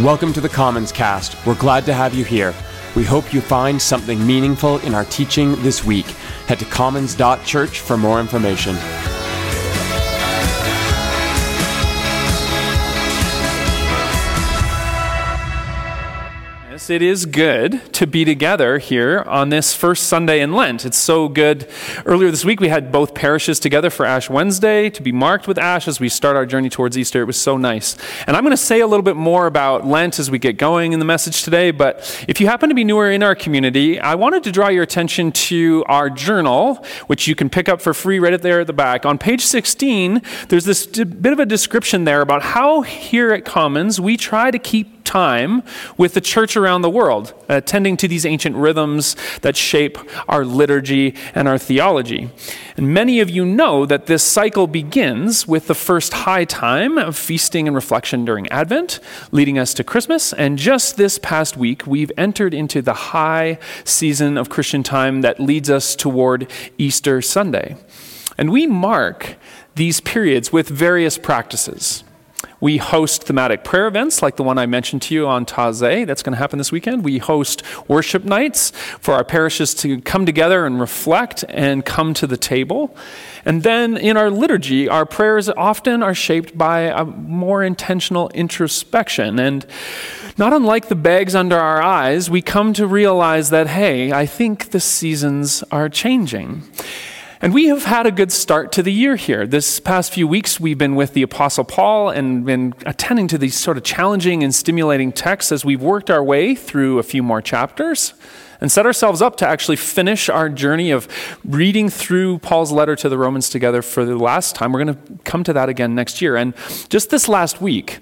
Welcome to the Commons Cast. We're glad to have you here. We hope you find something meaningful in our teaching this week. Head to commons.church for more information. It is good to be together here on this first Sunday in Lent. It's so good. Earlier this week, we had both parishes together for Ash Wednesday to be marked with Ash as we start our journey towards Easter. It was so nice. And I'm going to say a little bit more about Lent as we get going in the message today. But if you happen to be newer in our community, I wanted to draw your attention to our journal, which you can pick up for free right there at the back. On page 16, there's this bit of a description there about how here at Commons we try to keep time with the church around the world, attending to these ancient rhythms that shape our liturgy and our theology. And many of you know that this cycle begins with the first high time of feasting and reflection during Advent, leading us to Christmas. And just this past week, we've entered into the high season of Christian time that leads us toward Easter Sunday. And we mark these periods with various practices. We host thematic prayer events like the one I mentioned to you on Taizé. That's going to happen this weekend. We host worship nights for our parishes to come together and reflect and come to the table. And then in our liturgy, our prayers often are shaped by a more intentional introspection. And not unlike the bags under our eyes, we come to realize that, hey, I think the seasons are changing. And we have had a good start to the year here. This past few weeks, we've been with the Apostle Paul and been attending to these sort of challenging and stimulating texts as we've worked our way through a few more chapters and set ourselves up to actually finish our journey of reading through Paul's letter to the Romans together for the last time. We're going to come to that again next year. And just this last week,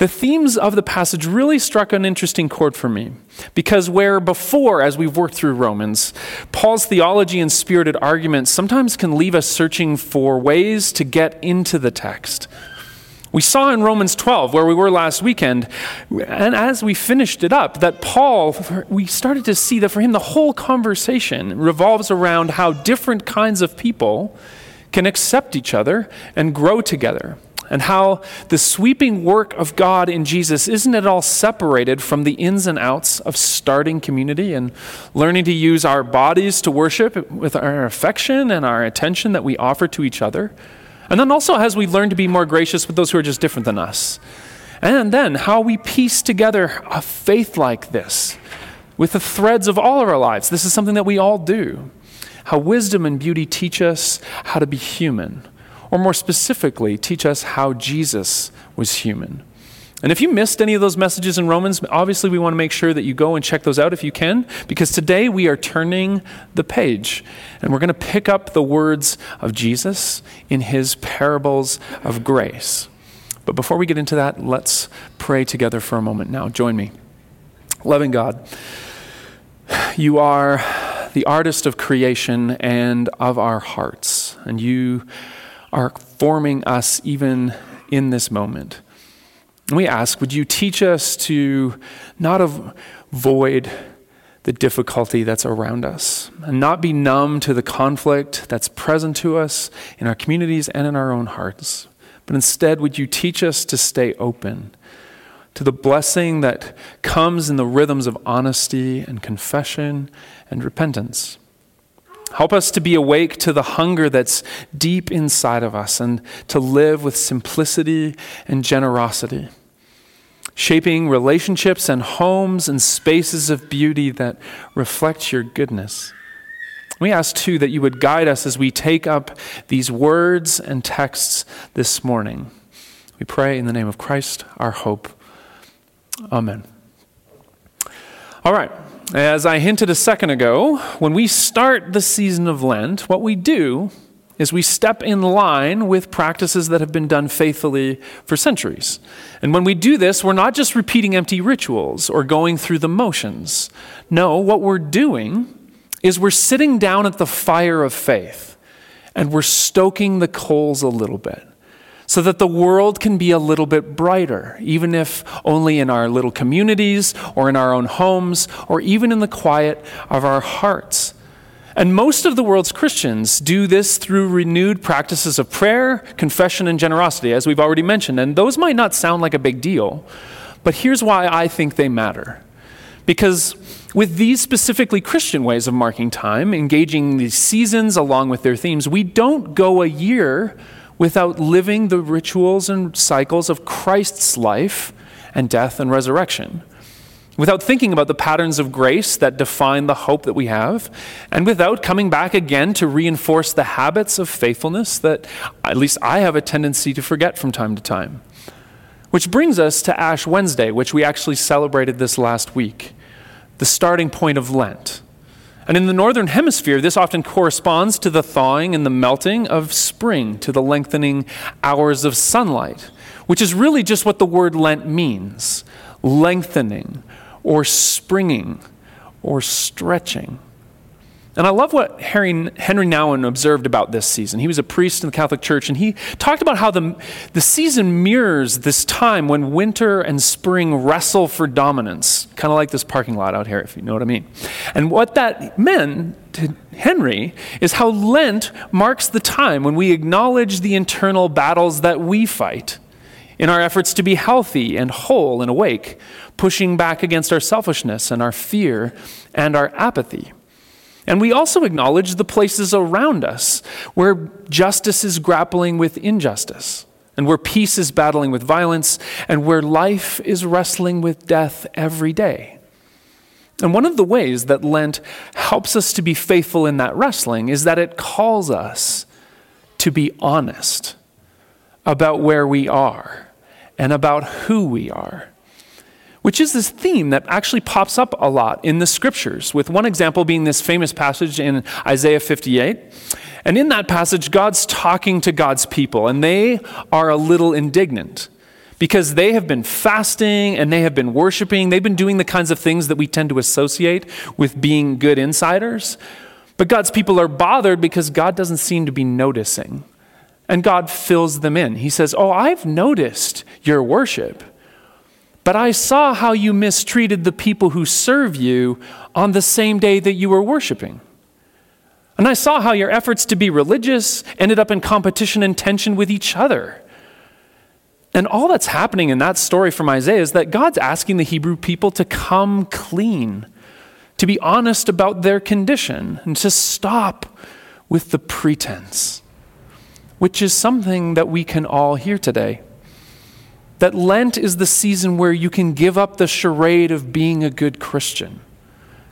the themes of the passage really struck an interesting chord for me. Because where before, as we've worked through Romans, Paul's theology and spirited arguments sometimes can leave us searching for ways to get into the text. We saw in Romans 12, where we were last weekend, and as we finished it up, that Paul, we started to see that for him, the whole conversation revolves around how different kinds of people can accept each other and grow together and how the sweeping work of God in Jesus isn't at all separated from the ins and outs of starting community and learning to use our bodies to worship with our affection and our attention that we offer to each other. And then also as we learn to be more gracious with those who are just different than us. And then how we piece together a faith like this with the threads of all of our lives. This is something that we all do. How wisdom and beauty teach us how to be human or more specifically, teach us how Jesus was human. And if you missed any of those messages in Romans, obviously we want to make sure that you go and check those out if you can, because today we are turning the page and we're going to pick up the words of Jesus in his parables of grace. But before we get into that, let's pray together for a moment now. Join me. Loving God, you are the artist of creation and of our hearts, and you are forming us even in this moment. And we ask, would you teach us to not avoid the difficulty that's around us and not be numb to the conflict that's present to us in our communities and in our own hearts, but instead, would you teach us to stay open to the blessing that comes in the rhythms of honesty and confession and repentance? Help us to be awake to the hunger that's deep inside of us and to live with simplicity and generosity, shaping relationships and homes and spaces of beauty that reflect your goodness. We ask too that you would guide us as we take up these words and texts this morning. We pray in the name of Christ, our hope. Amen. All right. As I hinted a second ago, when we start the season of Lent, what we do is we step in line with practices that have been done faithfully for centuries. And when we do this, we're not just repeating empty rituals or going through the motions. No, what we're doing is we're sitting down at the fire of faith and we're stoking the coals a little bit so that the world can be a little bit brighter, even if only in our little communities or in our own homes or even in the quiet of our hearts. And most of the world's Christians do this through renewed practices of prayer, confession, and generosity, as we've already mentioned. And those might not sound like a big deal, But here's why I think they matter. Because with these specifically Christian ways of marking time, engaging these seasons along with their themes, we don't go a year without living the rituals and cycles of Christ's life and death and resurrection. Without thinking about the patterns of grace that define the hope that we have, and without coming back again to reinforce the habits of faithfulness that at least I have a tendency to forget from time to time. Which brings us to Ash Wednesday, which we actually celebrated this last week, the starting point of Lent. And in the Northern Hemisphere, this often corresponds to the thawing and the melting of spring, to the lengthening hours of sunlight, which is really just what the word Lent means lengthening or springing or stretching. And I love what Henri, Henri Nouwen observed about this season. He was a priest in the Catholic Church, and he talked about how the, the season mirrors this time when winter and spring wrestle for dominance, kind of like this parking lot out here, if you know what I mean. And what that meant to Henri is how Lent marks the time when we acknowledge the internal battles that we fight in our efforts to be healthy and whole and awake, pushing back against our selfishness and our fear and our apathy. And we also acknowledge the places around us where justice is grappling with injustice, and where peace is battling with violence, and where life is wrestling with death every day. And one of the ways that Lent helps us to be faithful in that wrestling is that it calls us to be honest about where we are and about who we are which is this theme that actually pops up a lot in the scriptures, with one example being this famous passage in Isaiah 58. And in that passage, God's talking to God's people, and they are a little indignant because they have been fasting and they have been worshiping. They've been doing the kinds of things that we tend to associate with being good insiders. But God's people are bothered because God doesn't seem to be noticing. And God fills them in. He says, Oh, I've noticed your worship. But I saw how you mistreated the people who serve you on the same day that you were worshiping. And I saw how your efforts to be religious ended up in competition and tension with each other. And all that's happening in that story from Isaiah is that God's asking the Hebrew people to come clean, to be honest about their condition, and to stop with the pretense, which is something that we can all hear today that Lent is the season where you can give up the charade of being a good Christian.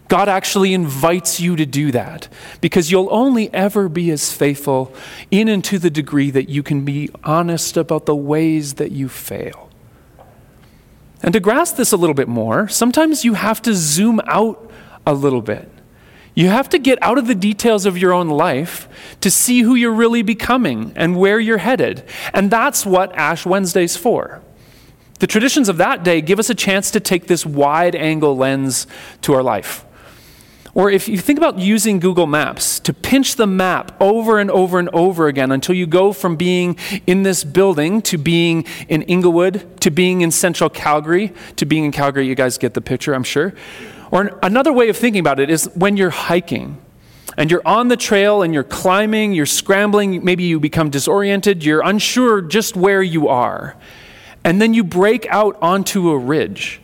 God actually invites you to do that because you'll only ever be as faithful in and to the degree that you can be honest about the ways that you fail. And to grasp this a little bit more, sometimes you have to zoom out a little bit. You have to get out of the details of your own life to see who you're really becoming and where you're headed. And that's what Ash Wednesday's for. The traditions of that day give us a chance to take this wide angle lens to our life. Or if you think about using Google Maps to pinch the map over and over and over again until you go from being in this building to being in Inglewood to being in central Calgary to being in Calgary, you guys get the picture, I'm sure. Or another way of thinking about it is when you're hiking and you're on the trail and you're climbing, you're scrambling, maybe you become disoriented, you're unsure just where you are and then you break out onto a ridge.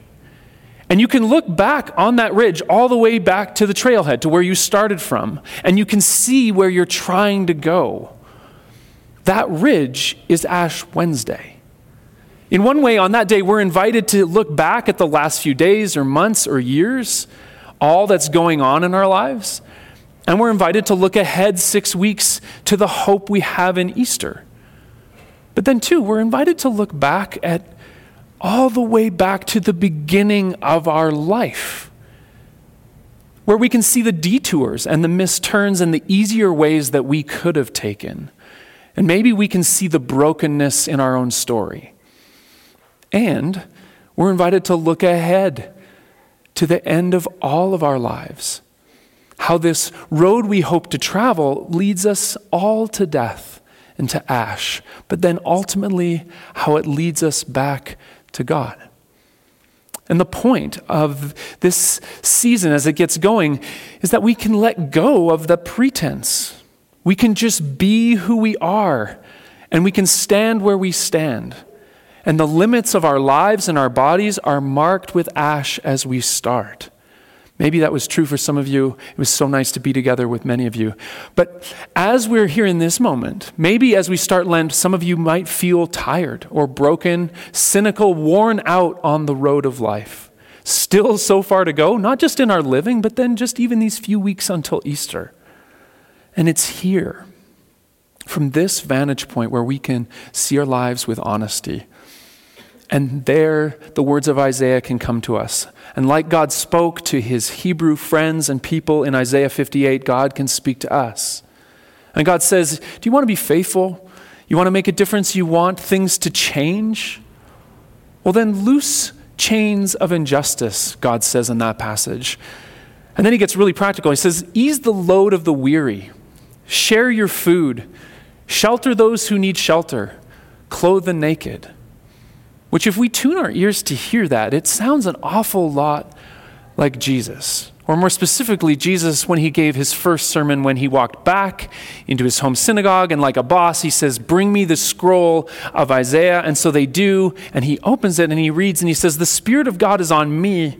And you can look back on that ridge all the way back to the trailhead, to where you started from, and you can see where you're trying to go. That ridge is Ash Wednesday. In one way, on that day, we're invited to look back at the last few days or months or years, all that's going on in our lives, and we're invited to look ahead six weeks to the hope we have in Easter. But then, too, we're invited to look back at all the way back to the beginning of our life, where we can see the detours and the misturns and the easier ways that we could have taken. And maybe we can see the brokenness in our own story. And we're invited to look ahead to the end of all of our lives. How this road we hope to travel leads us all to death into ash, but then ultimately how it leads us back to God. And the point of this season as it gets going is that we can let go of the pretense. We can just be who we are, and we can stand where we stand. And the limits of our lives and our bodies are marked with ash as we start. Maybe that was true for some of you. It was so nice to be together with many of you. But as we're here in this moment, maybe as we start Lent, some of you might feel tired or broken, cynical, worn out on the road of life. Still so far to go, not just in our living, but then just even these few weeks until Easter. And it's here, from this vantage point, where we can see our lives with honesty and there, the words of Isaiah can come to us. And like God spoke to his Hebrew friends and people in Isaiah 58, God can speak to us. And God says, Do you want to be faithful? You want to make a difference? You want things to change? Well, then loose chains of injustice, God says in that passage. And then he gets really practical. He says, Ease the load of the weary, share your food, shelter those who need shelter, clothe the naked. Which, if we tune our ears to hear that, it sounds an awful lot like Jesus. Or more specifically, Jesus, when he gave his first sermon, when he walked back into his home synagogue, and like a boss, he says, Bring me the scroll of Isaiah. And so they do, and he opens it and he reads, and he says, The Spirit of God is on me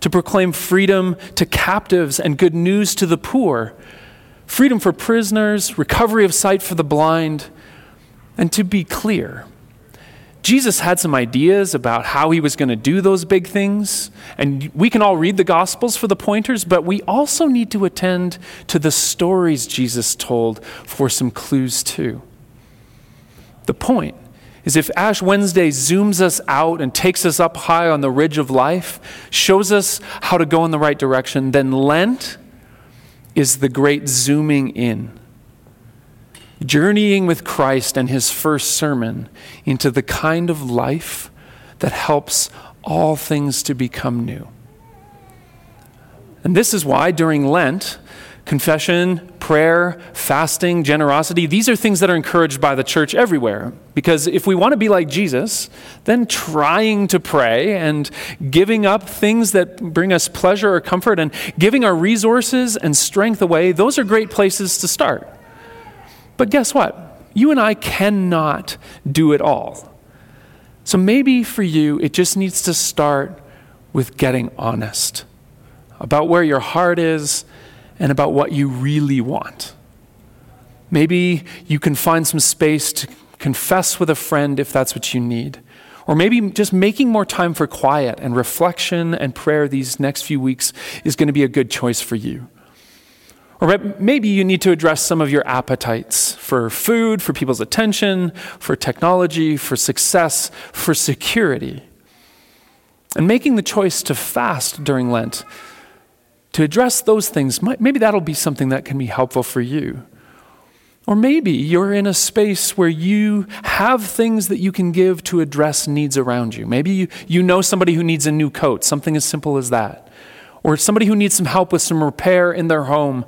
to proclaim freedom to captives and good news to the poor, freedom for prisoners, recovery of sight for the blind. And to be clear, Jesus had some ideas about how he was going to do those big things. And we can all read the Gospels for the pointers, but we also need to attend to the stories Jesus told for some clues too. The point is if Ash Wednesday zooms us out and takes us up high on the ridge of life, shows us how to go in the right direction, then Lent is the great zooming in journeying with Christ and his first sermon into the kind of life that helps all things to become new. And this is why during Lent, confession, prayer, fasting, generosity, these are things that are encouraged by the church everywhere. Because if we want to be like Jesus, then trying to pray and giving up things that bring us pleasure or comfort and giving our resources and strength away, those are great places to start. But guess what? You and I cannot do it all. So maybe for you, it just needs to start with getting honest about where your heart is and about what you really want. Maybe you can find some space to confess with a friend if that's what you need. Or maybe just making more time for quiet and reflection and prayer these next few weeks is going to be a good choice for you. Or maybe you need to address some of your appetites for food, for people's attention, for technology, for success, for security. And making the choice to fast during Lent, to address those things, maybe that'll be something that can be helpful for you. Or maybe you're in a space where you have things that you can give to address needs around you. Maybe you, you know somebody who needs a new coat, something as simple as that or somebody who needs some help with some repair in their home.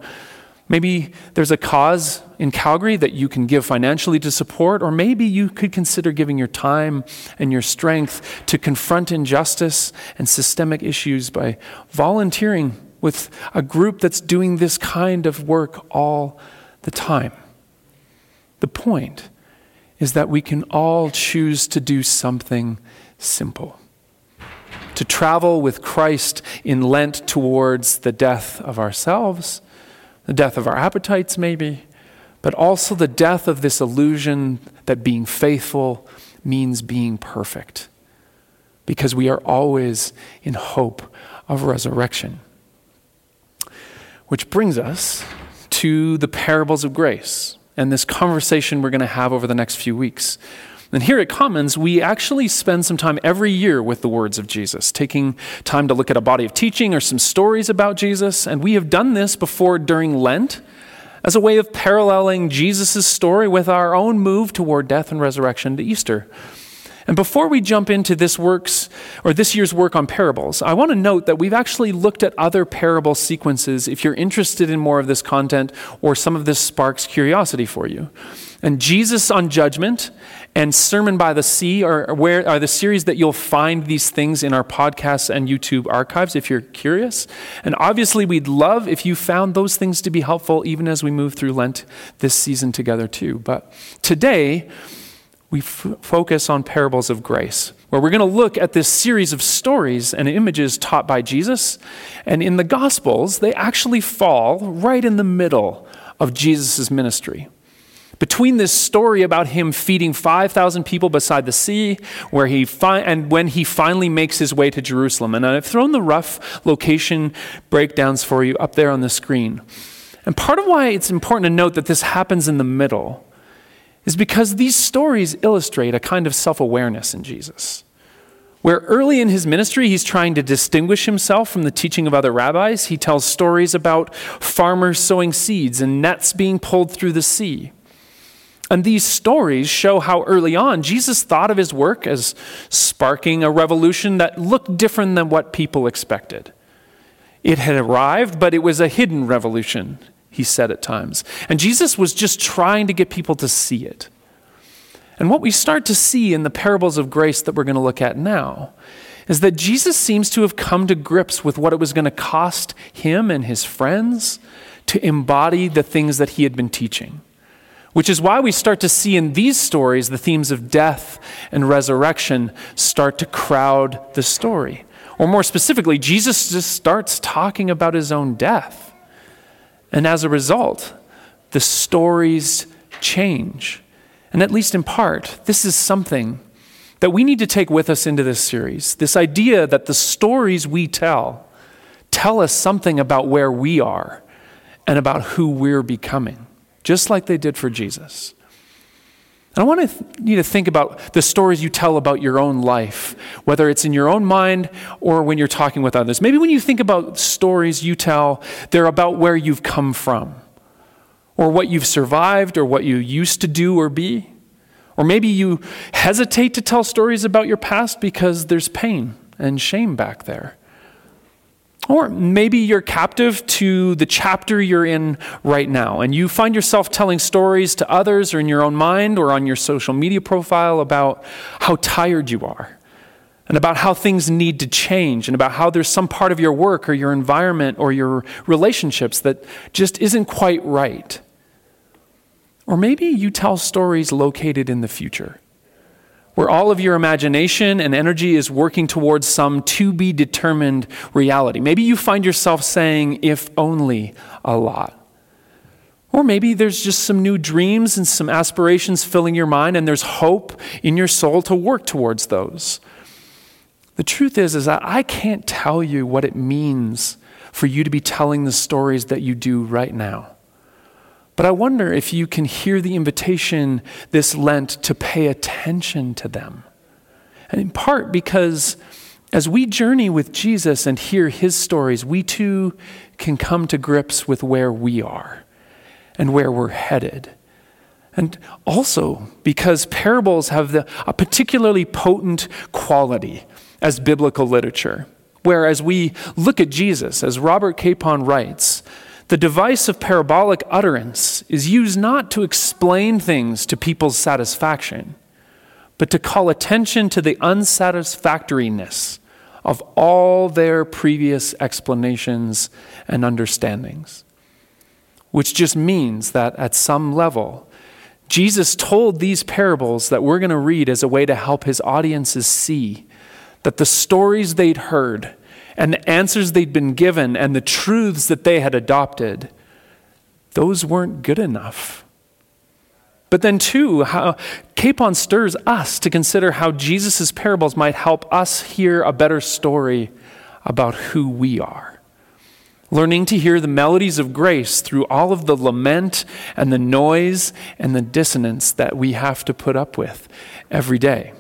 Maybe there's a cause in Calgary that you can give financially to support, or maybe you could consider giving your time and your strength to confront injustice and systemic issues by volunteering with a group that's doing this kind of work all the time. The point is that we can all choose to do something simple to travel with Christ in Lent towards the death of ourselves, the death of our appetites, maybe, but also the death of this illusion that being faithful means being perfect. Because we are always in hope of resurrection. Which brings us to the parables of grace and this conversation we're going to have over the next few weeks. And here at Commons, we actually spend some time every year with the words of Jesus, taking time to look at a body of teaching or some stories about Jesus. And we have done this before during Lent as a way of paralleling Jesus' story with our own move toward death and resurrection to Easter. And before we jump into this works or this year's work on parables, I want to note that we've actually looked at other parable sequences if you're interested in more of this content or some of this sparks curiosity for you. And Jesus on Judgment and Sermon by the Sea are, where, are the series that you'll find these things in our podcasts and YouTube archives if you're curious. And obviously, we'd love if you found those things to be helpful even as we move through Lent this season together, too. But today, we f- focus on parables of grace, where we're going to look at this series of stories and images taught by Jesus. And in the Gospels, they actually fall right in the middle of Jesus' ministry. Between this story about him feeding 5,000 people beside the sea, where he fi- and when he finally makes his way to Jerusalem. And I've thrown the rough location breakdowns for you up there on the screen. And part of why it's important to note that this happens in the middle is because these stories illustrate a kind of self awareness in Jesus. Where early in his ministry, he's trying to distinguish himself from the teaching of other rabbis, he tells stories about farmers sowing seeds and nets being pulled through the sea. And these stories show how early on Jesus thought of his work as sparking a revolution that looked different than what people expected. It had arrived, but it was a hidden revolution, he said at times. And Jesus was just trying to get people to see it. And what we start to see in the parables of grace that we're going to look at now is that Jesus seems to have come to grips with what it was going to cost him and his friends to embody the things that he had been teaching. Which is why we start to see in these stories the themes of death and resurrection start to crowd the story. Or more specifically, Jesus just starts talking about his own death. And as a result, the stories change. And at least in part, this is something that we need to take with us into this series. This idea that the stories we tell tell us something about where we are and about who we're becoming, just like they did for Jesus. And I want you to think about the stories you tell about your own life, whether it's in your own mind or when you're talking with others. Maybe when you think about stories you tell, they're about where you've come from or what you've survived or what you used to do or be. Or maybe you hesitate to tell stories about your past because there's pain and shame back there. Or maybe you're captive to the chapter you're in right now, and you find yourself telling stories to others or in your own mind or on your social media profile about how tired you are, and about how things need to change, and about how there's some part of your work or your environment or your relationships that just isn't quite right. Or maybe you tell stories located in the future, where all of your imagination and energy is working towards some to be determined reality. Maybe you find yourself saying, if only, a lot. Or maybe there's just some new dreams and some aspirations filling your mind, and there's hope in your soul to work towards those. The truth is, is that I can't tell you what it means for you to be telling the stories that you do right now. But I wonder if you can hear the invitation this Lent to pay attention to them. And in part because as we journey with Jesus and hear his stories, we too can come to grips with where we are and where we're headed. And also because parables have the, a particularly potent quality as biblical literature. Whereas we look at Jesus, as Robert Capon writes, the device of parabolic utterance is used not to explain things to people's satisfaction, but to call attention to the unsatisfactoriness of all their previous explanations and understandings. Which just means that at some level, Jesus told these parables that we're going to read as a way to help his audiences see that the stories they'd heard and the answers they'd been given and the truths that they had adopted, those weren't good enough. But then, too, how Capon stirs us to consider how Jesus' parables might help us hear a better story about who we are. Learning to hear the melodies of grace through all of the lament and the noise and the dissonance that we have to put up with every day.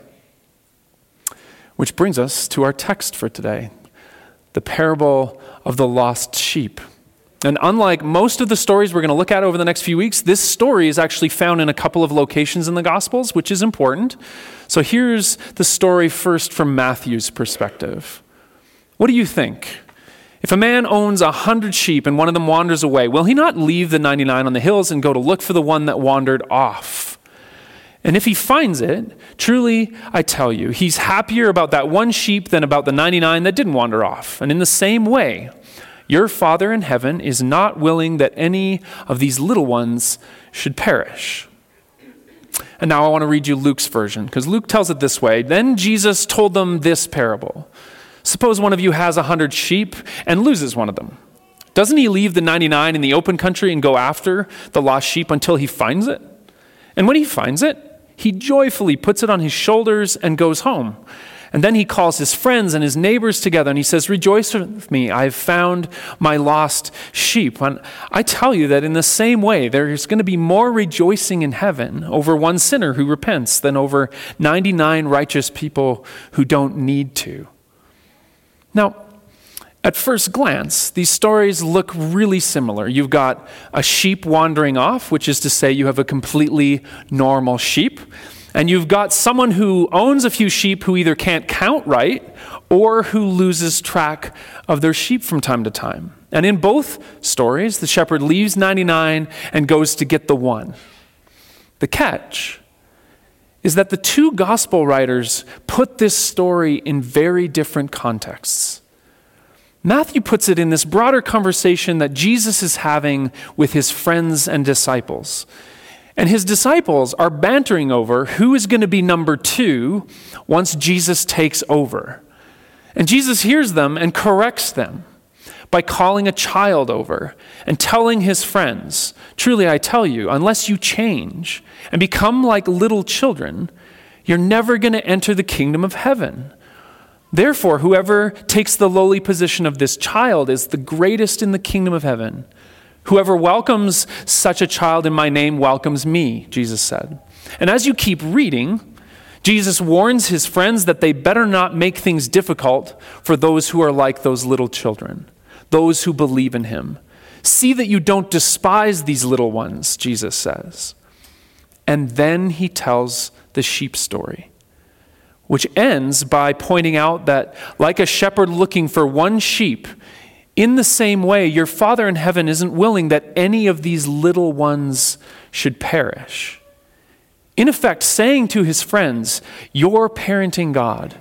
Which brings us to our text for today the parable of the lost sheep. And unlike most of the stories we're going to look at over the next few weeks, this story is actually found in a couple of locations in the Gospels, which is important. So here's the story first from Matthew's perspective. What do you think? If a man owns a hundred sheep and one of them wanders away, will he not leave the 99 on the hills and go to look for the one that wandered off? And if he finds it, truly, I tell you, he's happier about that one sheep than about the 99 that didn't wander off. And in the same way, your Father in heaven is not willing that any of these little ones should perish. And now I want to read you Luke's version, because Luke tells it this way Then Jesus told them this parable Suppose one of you has a hundred sheep and loses one of them. Doesn't he leave the 99 in the open country and go after the lost sheep until he finds it? And when he finds it, he joyfully puts it on his shoulders and goes home. And then he calls his friends and his neighbors together and he says, Rejoice with me, I've found my lost sheep. And I tell you that in the same way, there's going to be more rejoicing in heaven over one sinner who repents than over 99 righteous people who don't need to. Now, at first glance, these stories look really similar. You've got a sheep wandering off, which is to say, you have a completely normal sheep. And you've got someone who owns a few sheep who either can't count right or who loses track of their sheep from time to time. And in both stories, the shepherd leaves 99 and goes to get the one. The catch is that the two gospel writers put this story in very different contexts. Matthew puts it in this broader conversation that Jesus is having with his friends and disciples. And his disciples are bantering over who is going to be number two once Jesus takes over. And Jesus hears them and corrects them by calling a child over and telling his friends, Truly I tell you, unless you change and become like little children, you're never going to enter the kingdom of heaven. Therefore, whoever takes the lowly position of this child is the greatest in the kingdom of heaven. Whoever welcomes such a child in my name welcomes me, Jesus said. And as you keep reading, Jesus warns his friends that they better not make things difficult for those who are like those little children, those who believe in him. See that you don't despise these little ones, Jesus says. And then he tells the sheep story which ends by pointing out that, like a shepherd looking for one sheep, in the same way, your Father in heaven isn't willing that any of these little ones should perish. In effect, saying to his friends, Your parenting God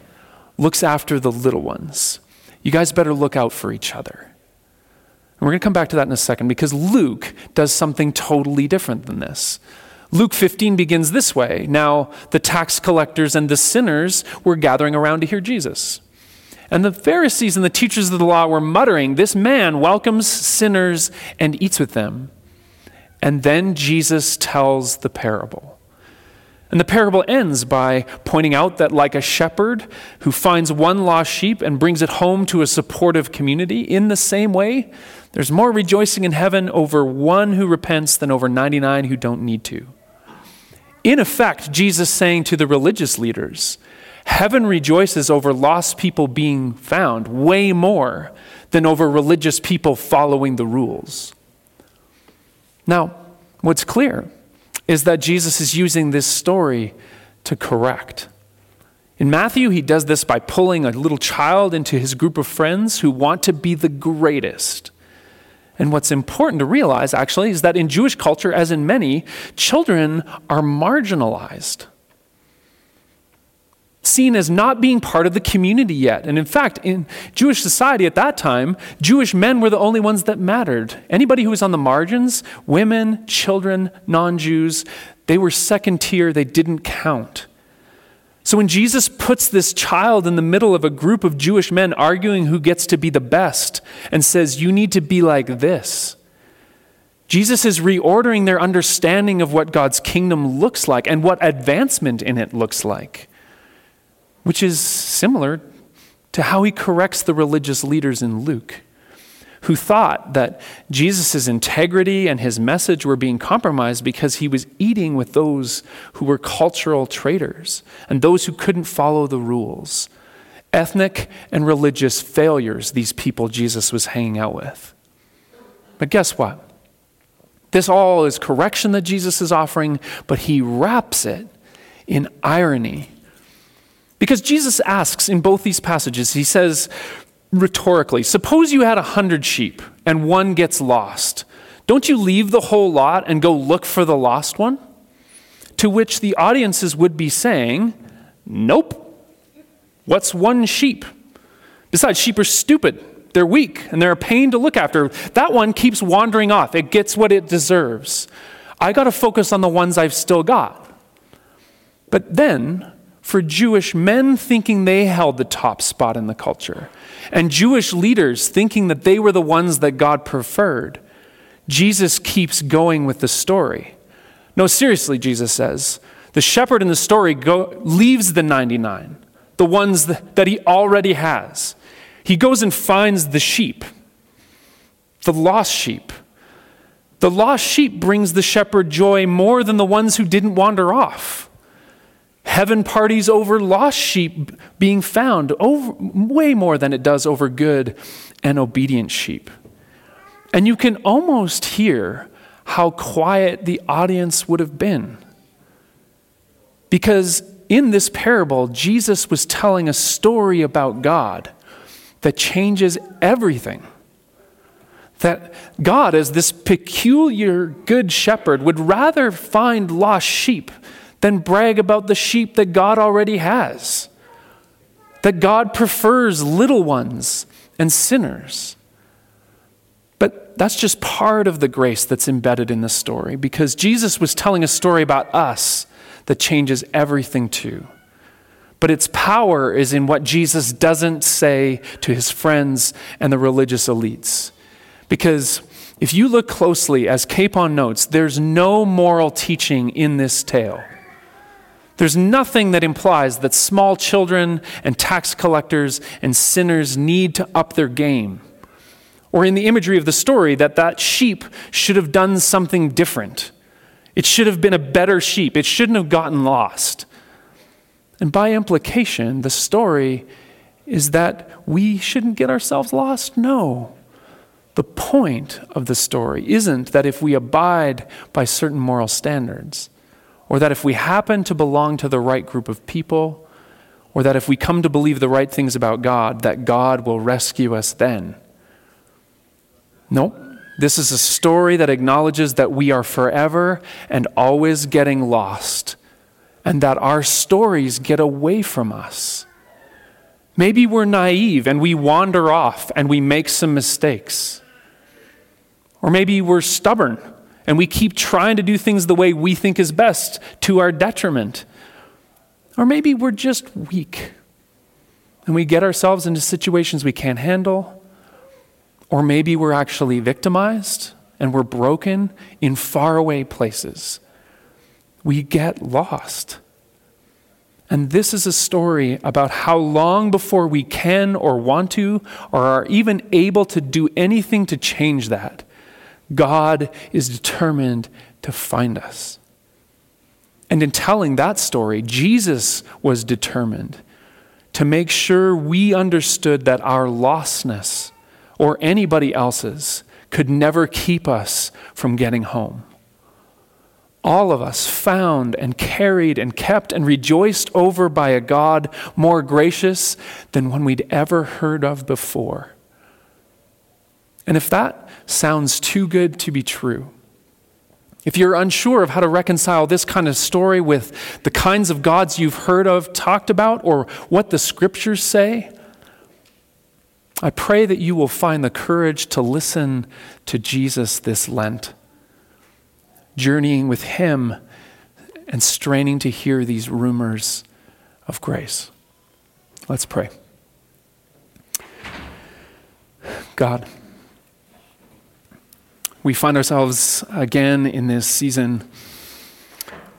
looks after the little ones. You guys better look out for each other. And we're going to come back to that in a second because Luke does something totally different than this. Luke 15 begins this way Now the tax collectors and the sinners were gathering around to hear Jesus. And the Pharisees and the teachers of the law were muttering, This man welcomes sinners and eats with them. And then Jesus tells the parable. And the parable ends by pointing out that, like a shepherd who finds one lost sheep and brings it home to a supportive community, in the same way, there's more rejoicing in heaven over one who repents than over 99 who don't need to. In effect, Jesus saying to the religious leaders, Heaven rejoices over lost people being found way more than over religious people following the rules. Now, what's clear is that Jesus is using this story to correct. In Matthew, he does this by pulling a little child into his group of friends who want to be the greatest and what's important to realize, actually, is that in Jewish culture, as in many, children are marginalized, seen as not being part of the community yet. And in fact, in Jewish society at that time, Jewish men were the only ones that mattered. Anybody who was on the margins, women, children, non Jews, they were second tier, they didn't count. So when Jesus puts this child in the middle of a group of Jewish men arguing who gets to be the best and says, You need to be like this, Jesus is reordering their understanding of what God's kingdom looks like and what advancement in it looks like, which is similar to how he corrects the religious leaders in Luke who thought that Jesus' integrity and his message were being compromised because he was eating with those who were cultural traitors and those who couldn't follow the rules. Ethnic and religious failures, these people Jesus was hanging out with. But guess what? This all is correction that Jesus is offering, but he wraps it in irony. Because Jesus asks in both these passages, he says, rhetorically, suppose you had a hundred sheep and one gets lost. Don't you leave the whole lot and go look for the lost one? To which the audiences would be saying, Nope. What's one sheep? Besides, sheep are stupid. They're weak and they're a pain to look after. That one keeps wandering off. It gets what it deserves. I got to focus on the ones I've still got. But then, for Jewish men thinking they held the top spot in the culture, and Jewish leaders thinking that they were the ones that God preferred, Jesus keeps going with the story. No, seriously, Jesus says. The shepherd in the story go, leaves the 99, the ones that, that he already has. He goes and finds the sheep, the lost sheep. The lost sheep brings the shepherd joy more than the ones who didn't wander off. Heaven parties over lost sheep being found over, way more than it does over good and obedient sheep. And you can almost hear how quiet the audience would have been. Because in this parable, Jesus was telling a story about God that changes everything. That God, as this peculiar good shepherd, would rather find lost sheep than brag about the sheep that God already has. That God prefers little ones and sinners. But that's just part of the grace that's embedded in the story because Jesus was telling a story about us that changes everything too. But its power is in what Jesus doesn't say to his friends and the religious elites. Because if you look closely, as Capon notes, there's no moral teaching in this tale. There's nothing that implies that small children and tax collectors and sinners need to up their game. Or in the imagery of the story, that that sheep should have done something different. It should have been a better sheep. It shouldn't have gotten lost. And by implication, the story is that we shouldn't get ourselves lost? No. The point of the story isn't that if we abide by certain moral standards, or that if we happen to belong to the right group of people, or that if we come to believe the right things about God, that God will rescue us then. Nope. This is a story that acknowledges that we are forever and always getting lost, and that our stories get away from us. Maybe we're naive and we wander off and we make some mistakes. Or maybe we're stubborn and we keep trying to do things the way we think is best to our detriment. Or maybe we're just weak and we get ourselves into situations we can't handle. Or maybe we're actually victimized and we're broken in faraway places. We get lost. And this is a story about how long before we can or want to or are even able to do anything to change that, God is determined to find us. And in telling that story, Jesus was determined to make sure we understood that our lostness or anybody else's could never keep us from getting home. All of us found and carried and kept and rejoiced over by a God more gracious than one we'd ever heard of before. And if that sounds too good to be true. If you're unsure of how to reconcile this kind of story with the kinds of gods you've heard of, talked about, or what the scriptures say, I pray that you will find the courage to listen to Jesus this Lent, journeying with Him and straining to hear these rumors of grace. Let's pray. God, we find ourselves again in this season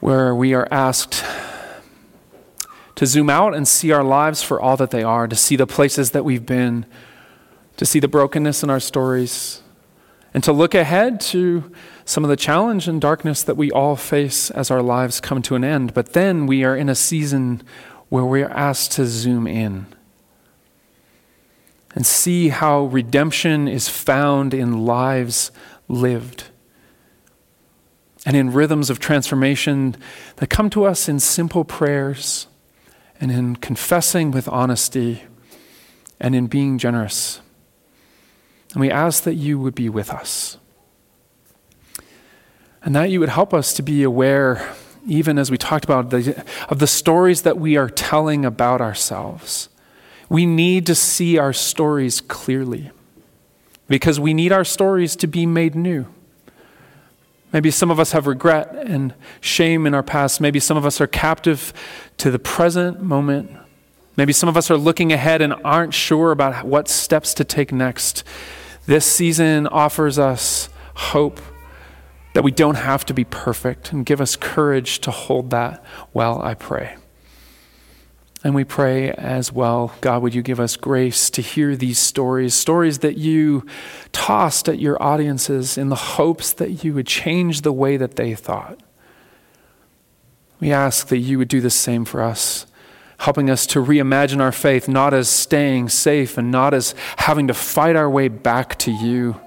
where we are asked to zoom out and see our lives for all that they are, to see the places that we've been, to see the brokenness in our stories, and to look ahead to some of the challenge and darkness that we all face as our lives come to an end. But then we are in a season where we are asked to zoom in and see how redemption is found in lives lived. And in rhythms of transformation that come to us in simple prayers and in confessing with honesty and in being generous. And we ask that you would be with us. And that you would help us to be aware, even as we talked about, the, of the stories that we are telling about ourselves. We need to see our stories clearly because we need our stories to be made new. Maybe some of us have regret and shame in our past. Maybe some of us are captive to the present moment. Maybe some of us are looking ahead and aren't sure about what steps to take next. This season offers us hope that we don't have to be perfect and give us courage to hold that well, I pray. And we pray as well, God, would you give us grace to hear these stories, stories that you tossed at your audiences in the hopes that you would change the way that they thought. We ask that you would do the same for us, helping us to reimagine our faith, not as staying safe and not as having to fight our way back to you,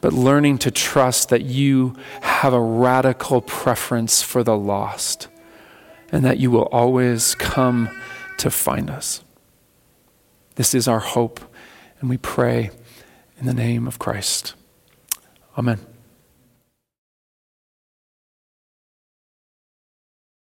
but learning to trust that you have a radical preference for the lost and that you will always come to find us. This is our hope, and we pray in the name of Christ. Amen.